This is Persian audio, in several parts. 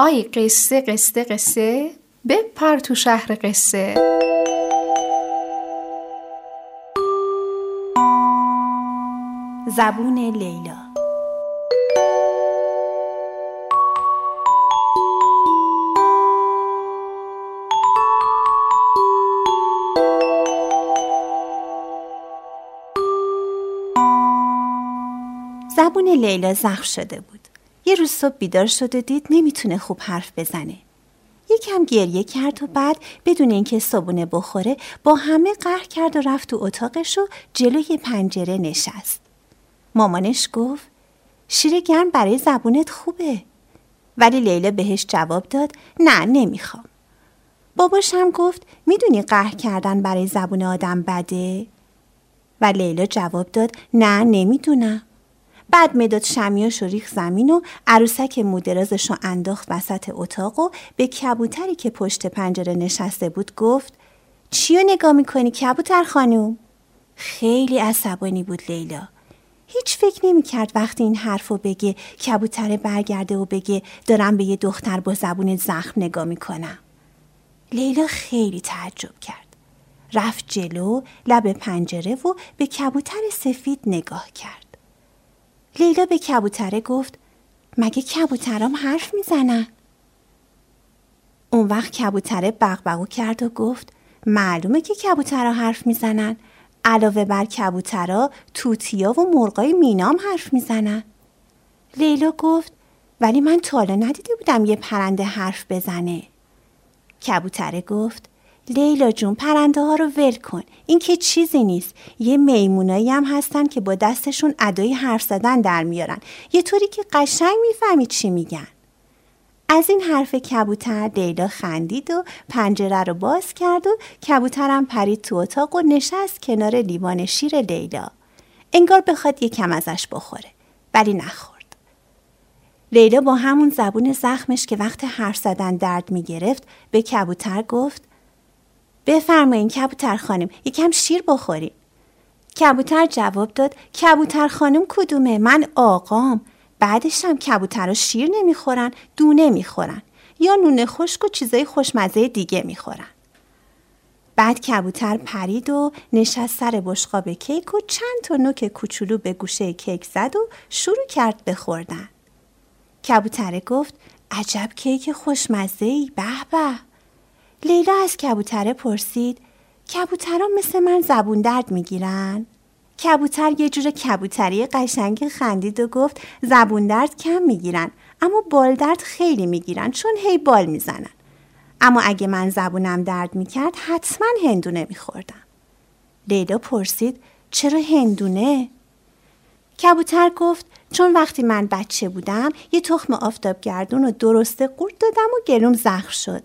آی قصه قصه قصه. بپر تو شهر قصه. زبون لیلا. زبون لیلا زخم شده بود. یه روز صبح بیدار شد و دید نمی‌تونه خوب حرف بزنه. یکم گریه کرد و بعد بدون اینکه صبونه بخوره با همه قهر کرد و رفت تو اتاقش و جلوی پنجره نشست. مامانش گفت شیر گرم برای زبونت خوبه. ولی لیلا بهش جواب داد نه نمی‌خوام. باباش هم گفت می‌دونی قهر کردن برای زبون آدم بده؟ و لیلا جواب داد نه نمی‌دونم. بعد مداد شمیاش و ریخ زمین و عروسک مودرازش رو انداخت وسط اتاق و به کبوتری که پشت پنجره نشسته بود گفت چی نگاه می‌کنی کبوتر خانوم؟ خیلی عصبانی بود لیلا. هیچ فکر نمی کرد وقتی این حرف رو بگه کبوتر برگرده و بگه دارم به یه دختر با زبون زخم نگاه می‌کنم. لیلا خیلی تعجب کرد. رفت جلو لب پنجره و به کبوتر سفید نگاه کرد. لیلا به کبوتره گفت مگه کبوترام حرف می‌زنن؟ اون وقت کبوتره بغبغو کرد و گفت معلومه که کبوترها حرف می‌زنن. علاوه بر کبوترها توتیا و مرغای مینام حرف می‌زنن. لیلا گفت ولی من تالا ندیده بودم یه پرنده حرف بزنه. کبوتره گفت لیلا جون پرنده ها رو ول کن. این که چیزی نیست. یه میمونایی هم هستن که با دستشون ادای حرف زدن در میارن. یه طوری که قشنگ می‌فهمی چی میگن. از این حرف کبوتر لیلا خندید و پنجره رو باز کرد و کبوترم پرید تو اتاق و نشست کنار لیوان شیر لیلا. انگار بخواد یکم ازش بخوره ولی نخورد. لیلا با همون زبون زخمش که وقت حرف زدن درد می‌گرفت به کبوتر گفت بفرمایین کبوتر خانم یکم شیر بخوریم. کبوتر جواب داد کبوتر خانم کدومه؟ من آقام. بعدش هم کبوتر شیر نمی‌خورن دونه می‌خورن. یا نون خشک و چیزای خوشمزه دیگه می‌خورن. بعد کبوتر پرید و نشست سر بشقاب کیک و چند تا نوک کوچولو به گوشه کیک زد و شروع کرد بخوردن. کبوتره گفت عجب کیک خوشمزه ای به به. لیلا از کبوتره پرسید کبوترها مثل من زبون درد می‌گیرن؟ کبوتر یه جور کبوتری قشنگی خندید و گفت زبون درد کم می‌گیرن اما بال درد خیلی می‌گیرن چون هی بال می‌زنن اما اگه من زبونم درد می‌کرد حتما هندونه میخوردم لیلا پرسید چرا هندونه؟ کبوتر گفت چون وقتی من بچه بودم یه تخم آفتاب گردون و درسته قورت دادم و گلوم زخم شد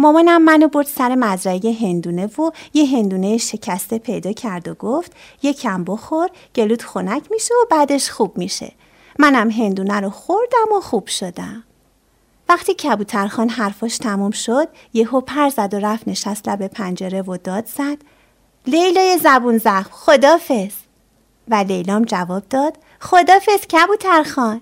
مامانم منو برد سر مزرعه هندونه و یه هندونه شکسته پیدا کرد و گفت یکم بخور گلوت خنک میشه و بعدش خوب میشه. منم هندونه رو خوردم و خوب شدم. وقتی کبوترخان حرفاش تموم شد یهو پر زد و رفت نشست لب پنجره و داد زد. لیلای زبون زخم خدافز و لیلام جواب داد خدافز کبوترخان.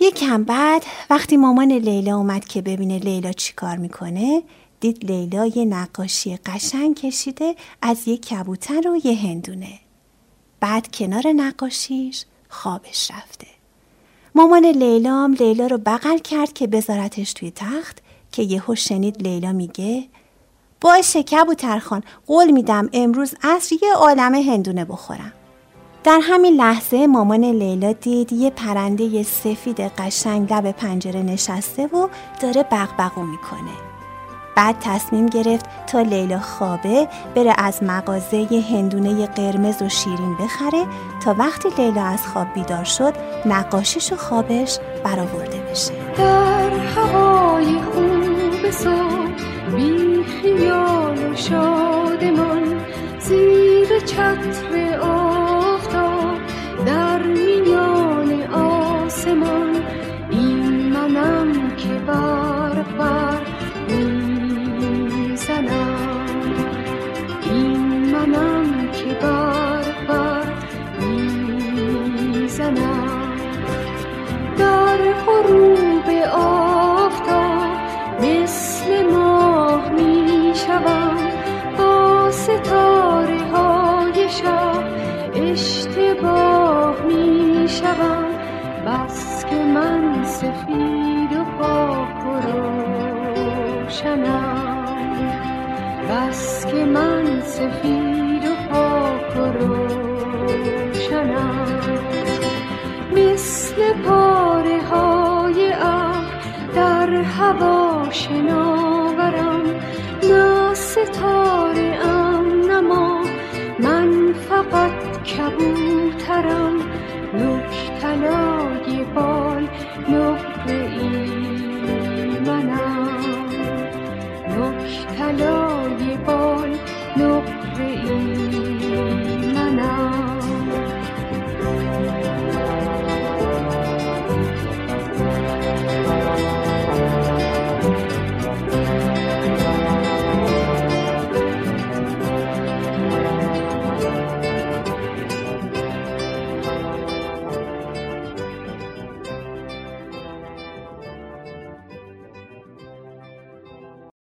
یکم بعد وقتی مامان لیلا اومد که ببینه لیلا چی کار می‌کنه دید لیلا یه نقاشی قشنگ کشیده از یه کبوتر و یه هندونه. بعد کنار نقاشیش خوابش رفته. مامان لیلام لیلا رو بغل کرد که بذارتش توی تخت که یهو شنید لیلا میگه باشه کبوترخان قول میدم امروز عصر یه عالم هندونه بخورم. در همین لحظه مامان لیلا دید یه پرنده سفید قشنگ لب پنجره نشسته و داره بغبغو می‌کنه. بعد تصمیم گرفت تا لیلا خوابه بره از مغازه هندونه قرمز و شیرین بخره تا وقتی لیلا از خواب بیدار شد نقاشیش و خوابش برآورده بشه. در هوای خوب صبح بی خیال و شادمان زیر چتر می‌زنم. در غروب آفتاب مثل ماه می‌شوم. با ستاره های شب اشتباه می‌شوم. بس که من سفید و پاک و روشنم. بس که من سفید و پاک و روشنم. مثل پاره های در هوا شناورم نه ستاره ام نما من فقط کبوترم. نک